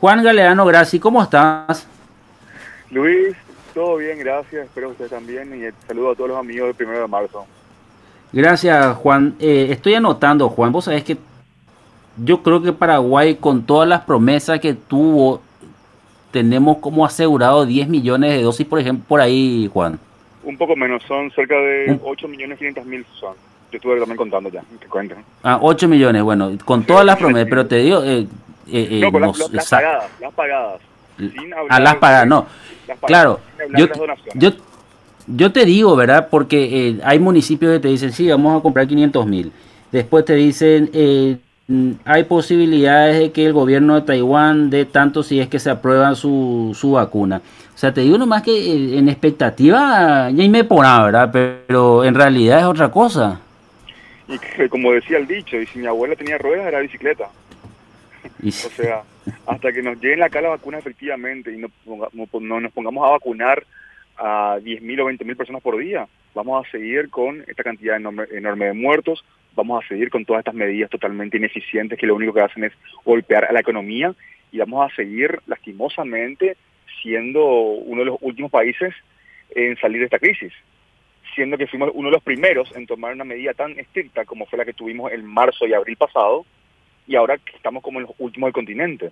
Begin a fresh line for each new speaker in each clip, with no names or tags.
Juan Galeano Graci, ¿cómo estás?
Luis, todo bien, gracias. Espero que ustedes también. Y saludo a todos los amigos del primero de marzo.
Gracias, Juan. Eh, estoy anotando, Juan. Vos sabés que yo creo que Paraguay, con todas las promesas que tuvo, tenemos como asegurado 10 millones de dosis, por ejemplo, por ahí, Juan.
Un poco menos, son cerca de 8 millones 500 mil son. Yo estuve también contando ya, que cuenten.
Ah, 8 millones, bueno, con todas las promesas, pero te digo, eh, eh, eh,
no, con las, las, pagadas, las pagadas. Sin
a las pagadas, no. Las pagadas, claro, yo, yo, yo te digo, ¿verdad? Porque eh, hay municipios que te dicen, sí, vamos a comprar 500 mil. Después te dicen, eh, hay posibilidades de que el gobierno de Taiwán dé tanto si es que se aprueba su, su vacuna. O sea, te digo nomás que eh, en expectativa ya me pone, ¿verdad? Pero en realidad es otra cosa.
Y que, como decía el dicho, y si mi abuela tenía ruedas era bicicleta. O sea, hasta que nos lleguen acá la vacuna efectivamente y no, no, nos pongamos a vacunar a 10.000 o 20.000 personas por día, vamos a seguir con esta cantidad enorme, enorme, de muertos, vamos a seguir con todas estas medidas totalmente ineficientes que lo único que hacen es golpear a la economía y vamos a seguir lastimosamente siendo uno de los últimos países en salir de esta crisis, siendo que fuimos uno de los primeros en tomar una medida tan estricta como fue la que tuvimos en marzo y abril pasado, y ahora estamos como en los últimos del continente.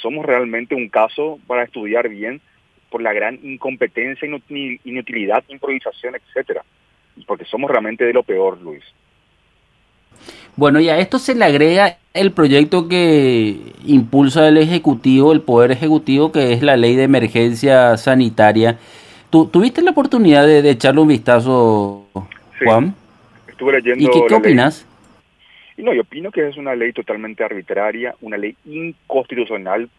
Somos realmente un caso para estudiar bien por la gran incompetencia, inutilidad, improvisación, etcétera. Porque somos realmente de lo peor, Luis.
Bueno, y a esto se le agrega el proyecto que impulsa el Ejecutivo, el Poder Ejecutivo, que es la Ley de Emergencia Sanitaria. ¿Tú, ¿Tuviste la oportunidad de, echarle un vistazo, Juan?
estuve leyendo.
¿Y qué, qué opinas?
No, yo opino que es una ley totalmente arbitraria, una ley inconstitucional,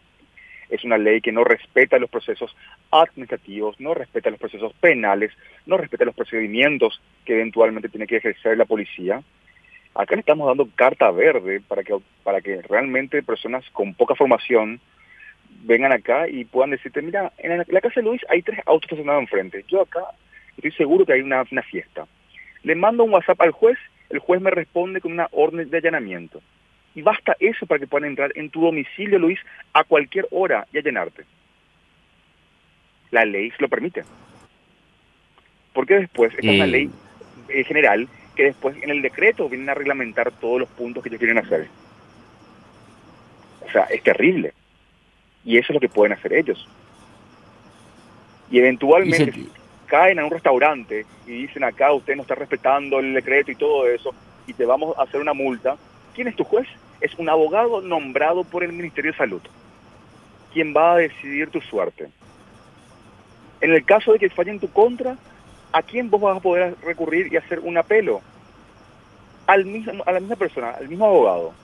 es una ley que no respeta los procesos administrativos, no respeta los procesos penales, no respeta los procedimientos que eventualmente tiene que ejercer la policía. Acá le estamos dando carta verde para que, para que realmente personas con poca formación vengan acá y puedan decirte, mira, en la, casa de Luis hay tres autos estacionados enfrente, yo acá estoy seguro que hay una, una fiesta. Le mando un WhatsApp al juez el juez me responde con una orden de allanamiento. Y basta eso para que puedan entrar en tu domicilio, Luis, a cualquier hora y allanarte. La ley se lo permite. Porque después, esta es una ley eh, general que después en el decreto vienen a reglamentar todos los puntos que ellos quieren hacer. O sea, es terrible. Y eso es lo que pueden hacer ellos. Y eventualmente caen a un restaurante y dicen acá usted no está respetando el decreto y todo eso, y te vamos a hacer una multa, ¿quién es tu juez? Es un abogado nombrado por el Ministerio de Salud, quien va a decidir tu suerte. En el caso de que falle en tu contra, ¿a quién vos vas a poder recurrir y hacer un apelo? Al mismo, a la misma persona, al mismo abogado.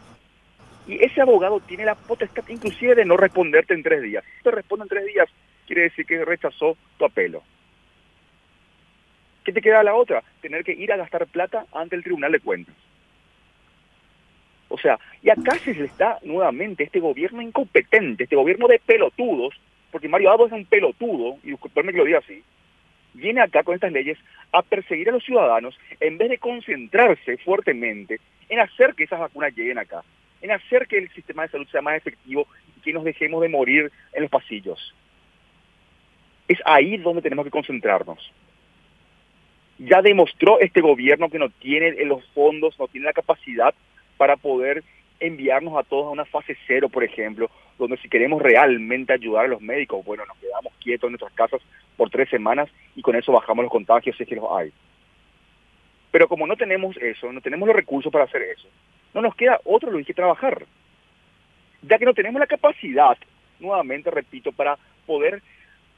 Y ese abogado tiene la potestad inclusive de no responderte en tres días. Si te responde en tres días, quiere decir que rechazó tu apelo. ¿Qué te queda la otra? Tener que ir a gastar plata ante el Tribunal de Cuentas. O sea, y acá se le está nuevamente este gobierno incompetente, este gobierno de pelotudos, porque Mario Abdo es un pelotudo, y disculpenme que lo diga así, viene acá con estas leyes a perseguir a los ciudadanos en vez de concentrarse fuertemente en hacer que esas vacunas lleguen acá, en hacer que el sistema de salud sea más efectivo y que nos dejemos de morir en los pasillos. Es ahí donde tenemos que concentrarnos. Ya demostró este gobierno que no tiene los fondos, no tiene la capacidad para poder enviarnos a todos a una fase cero, por ejemplo, donde si queremos realmente ayudar a los médicos, bueno, nos quedamos quietos en nuestras casas por tres semanas y con eso bajamos los contagios si es que los hay. Pero como no tenemos eso, no tenemos los recursos para hacer eso, no nos queda otro lo que trabajar. Ya que no tenemos la capacidad, nuevamente repito, para poder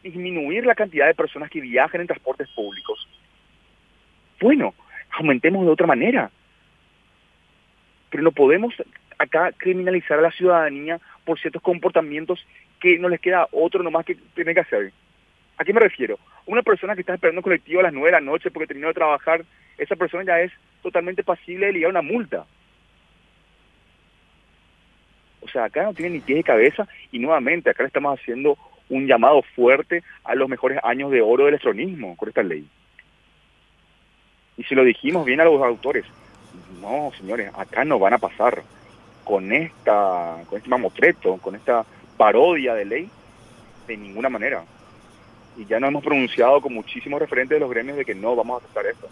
disminuir la cantidad de personas que viajan en transportes públicos, bueno, aumentemos de otra manera. Pero no podemos acá criminalizar a la ciudadanía por ciertos comportamientos que no les queda otro nomás que tiene que hacer. ¿A qué me refiero? Una persona que está esperando un colectivo a las 9 de la noche porque terminó de trabajar, esa persona ya es totalmente pasible de ligar una multa. O sea, acá no tiene ni pie de cabeza y nuevamente acá le estamos haciendo un llamado fuerte a los mejores años de oro del electronismo con esta ley. Y si lo dijimos bien a los autores, no, señores, acá no van a pasar con esta, con este mamotreto, con esta parodia de ley, de ninguna manera. Y ya nos hemos pronunciado con muchísimos referentes de los gremios de que no vamos a aceptar esto.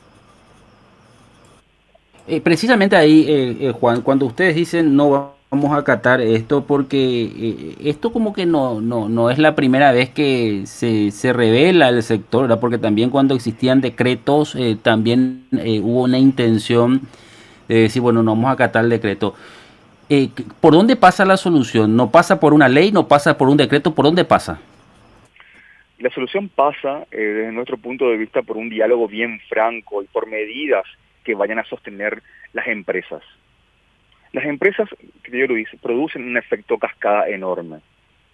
Eh, precisamente ahí, eh, eh, Juan, cuando ustedes dicen no vamos a acatar esto, porque esto como que no, no, no es la primera vez que se, se revela el sector, ¿verdad? porque también cuando existían decretos, también hubo una intención de decir, bueno, no vamos a acatar el decreto. ¿Por dónde pasa la solución? ¿No pasa por una ley? ¿No pasa por un decreto? ¿Por dónde pasa?
La solución pasa, desde nuestro punto de vista, por un diálogo bien franco y por medidas que vayan a sostener las empresas. Las empresas, querido Luis, producen un efecto cascada enorme,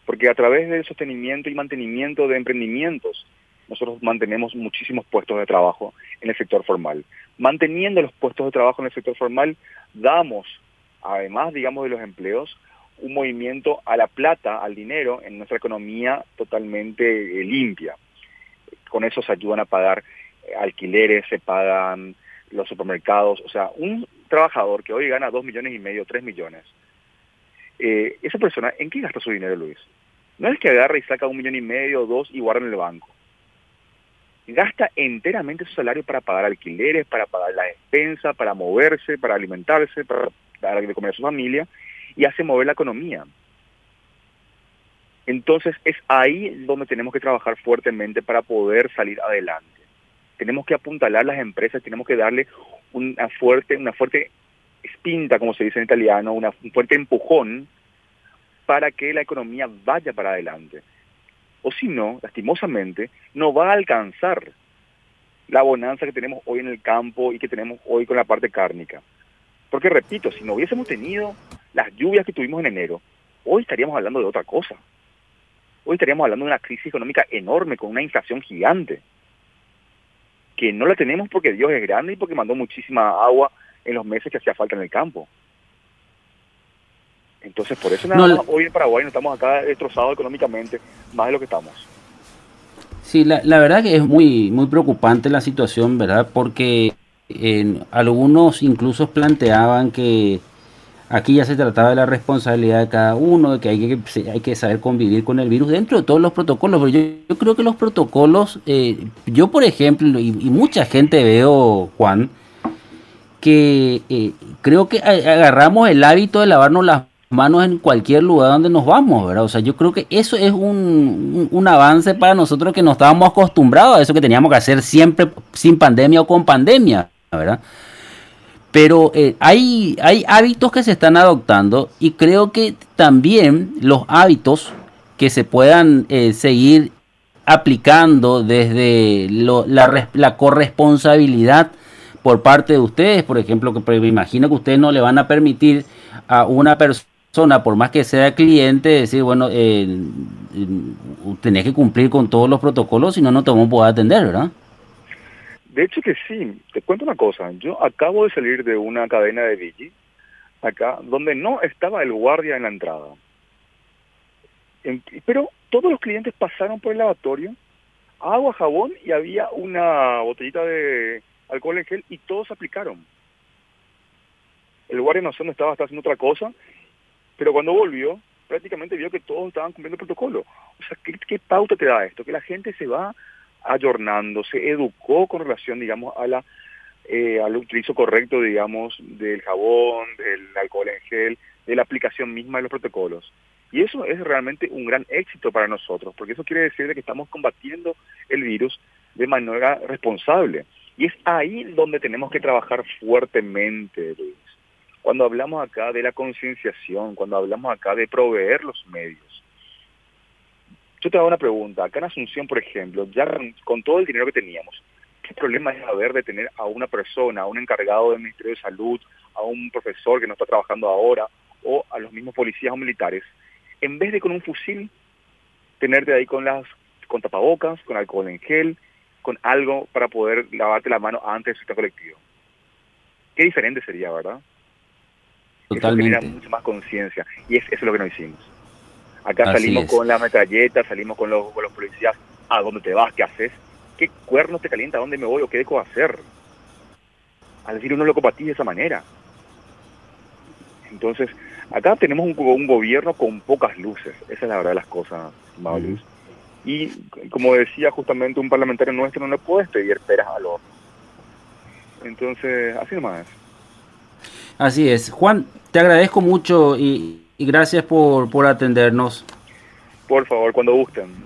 porque a través del sostenimiento y mantenimiento de emprendimientos, nosotros mantenemos muchísimos puestos de trabajo en el sector formal. Manteniendo los puestos de trabajo en el sector formal, damos, además, digamos, de los empleos, un movimiento a la plata, al dinero, en nuestra economía totalmente eh, limpia. Con eso se ayudan a pagar eh, alquileres, se pagan los supermercados, o sea, un trabajador que hoy gana dos millones y medio, tres millones, eh, esa persona, ¿en qué gasta su dinero, Luis? No es que agarra y saca un millón y medio, dos y guarda en el banco. Gasta enteramente su salario para pagar alquileres, para pagar la despensa, para moverse, para alimentarse, para de comer a su familia y hace mover la economía. Entonces es ahí donde tenemos que trabajar fuertemente para poder salir adelante tenemos que apuntalar las empresas, tenemos que darle una fuerte, una fuerte espinta, como se dice en italiano, una, un fuerte empujón para que la economía vaya para adelante. O si no, lastimosamente, no va a alcanzar la bonanza que tenemos hoy en el campo y que tenemos hoy con la parte cárnica. Porque repito, si no hubiésemos tenido las lluvias que tuvimos en enero, hoy estaríamos hablando de otra cosa. Hoy estaríamos hablando de una crisis económica enorme con una inflación gigante que no la tenemos porque Dios es grande y porque mandó muchísima agua en los meses que hacía falta en el campo. Entonces, por eso nada hoy en Paraguay no estamos acá destrozados económicamente, más de lo que estamos.
Sí, la, la verdad que es muy, muy preocupante la situación, ¿verdad? Porque en, algunos incluso planteaban que Aquí ya se trataba de la responsabilidad de cada uno, de que hay que, hay que saber convivir con el virus dentro de todos los protocolos. Pero yo, creo que los protocolos, eh, yo por ejemplo, y, mucha gente veo, Juan, que eh, creo que agarramos el hábito de lavarnos las manos en cualquier lugar donde nos vamos, ¿verdad? O sea, yo creo que eso es un, un, avance para nosotros que no estábamos acostumbrados a eso que teníamos que hacer siempre sin pandemia o con pandemia, ¿verdad? Pero eh, hay, hay hábitos que se están adoptando y creo que también los hábitos que se puedan eh, seguir aplicando desde la, la, corresponsabilidad por parte de ustedes, por ejemplo, que me imagino que ustedes no le van a permitir a una persona, por más que sea cliente, decir, bueno, eh, tenés que cumplir con todos los protocolos, si no, no te vamos a poder atender, ¿verdad?
De hecho que sí, te cuento una cosa, yo acabo de salir de una cadena de Vigi, acá, donde no estaba el guardia en la entrada. pero todos los clientes pasaron por el lavatorio, agua, jabón y había una botellita de alcohol en gel y todos aplicaron. El guardia no sé dónde estaba, estaba haciendo otra cosa, pero cuando volvió, prácticamente vio que todos estaban cumpliendo el protocolo. O sea, ¿qué, qué pauta te da esto? Que la gente se va ayornando, se educó con relación, digamos, a la eh, al utilizo correcto, digamos, del jabón, del alcohol en gel, de la aplicación misma de los protocolos. Y eso es realmente un gran éxito para nosotros, porque eso quiere decir que estamos combatiendo el virus de manera responsable. Y es ahí donde tenemos que trabajar fuertemente, Luis. Cuando hablamos acá de la concienciación, cuando hablamos acá de proveer los medios, yo te hago una pregunta. Acá en Asunción, por ejemplo, ya con todo el dinero que teníamos, ¿qué problema es haber de tener a una persona, a un encargado del Ministerio de Salud, a un profesor que no está trabajando ahora, o a los mismos policías o militares, en vez de con un fusil, tenerte ahí con las con tapabocas, con alcohol en gel, con algo para poder lavarte la mano antes del sistema colectivo? Qué diferente sería, ¿verdad?
Totalmente.
Eso mucha más conciencia. Y eso es lo que no hicimos. Acá salimos con la metralleta, salimos con los, los policías. ¿A dónde te vas? ¿Qué haces? ¿Qué cuernos te calienta? ¿A dónde me voy o qué dejo de hacer? Al decir uno lo combatí de esa manera. Entonces, Acá tenemos un, gobierno con pocas luces, esa es la verdad de las cosas, Y como decía justamente un parlamentario nuestro, no le puedes pedir peras al horno. Entonces, así nomás.
Así es. Juan, te agradezco mucho y, y gracias por, por atendernos.
Por favor, cuando gusten.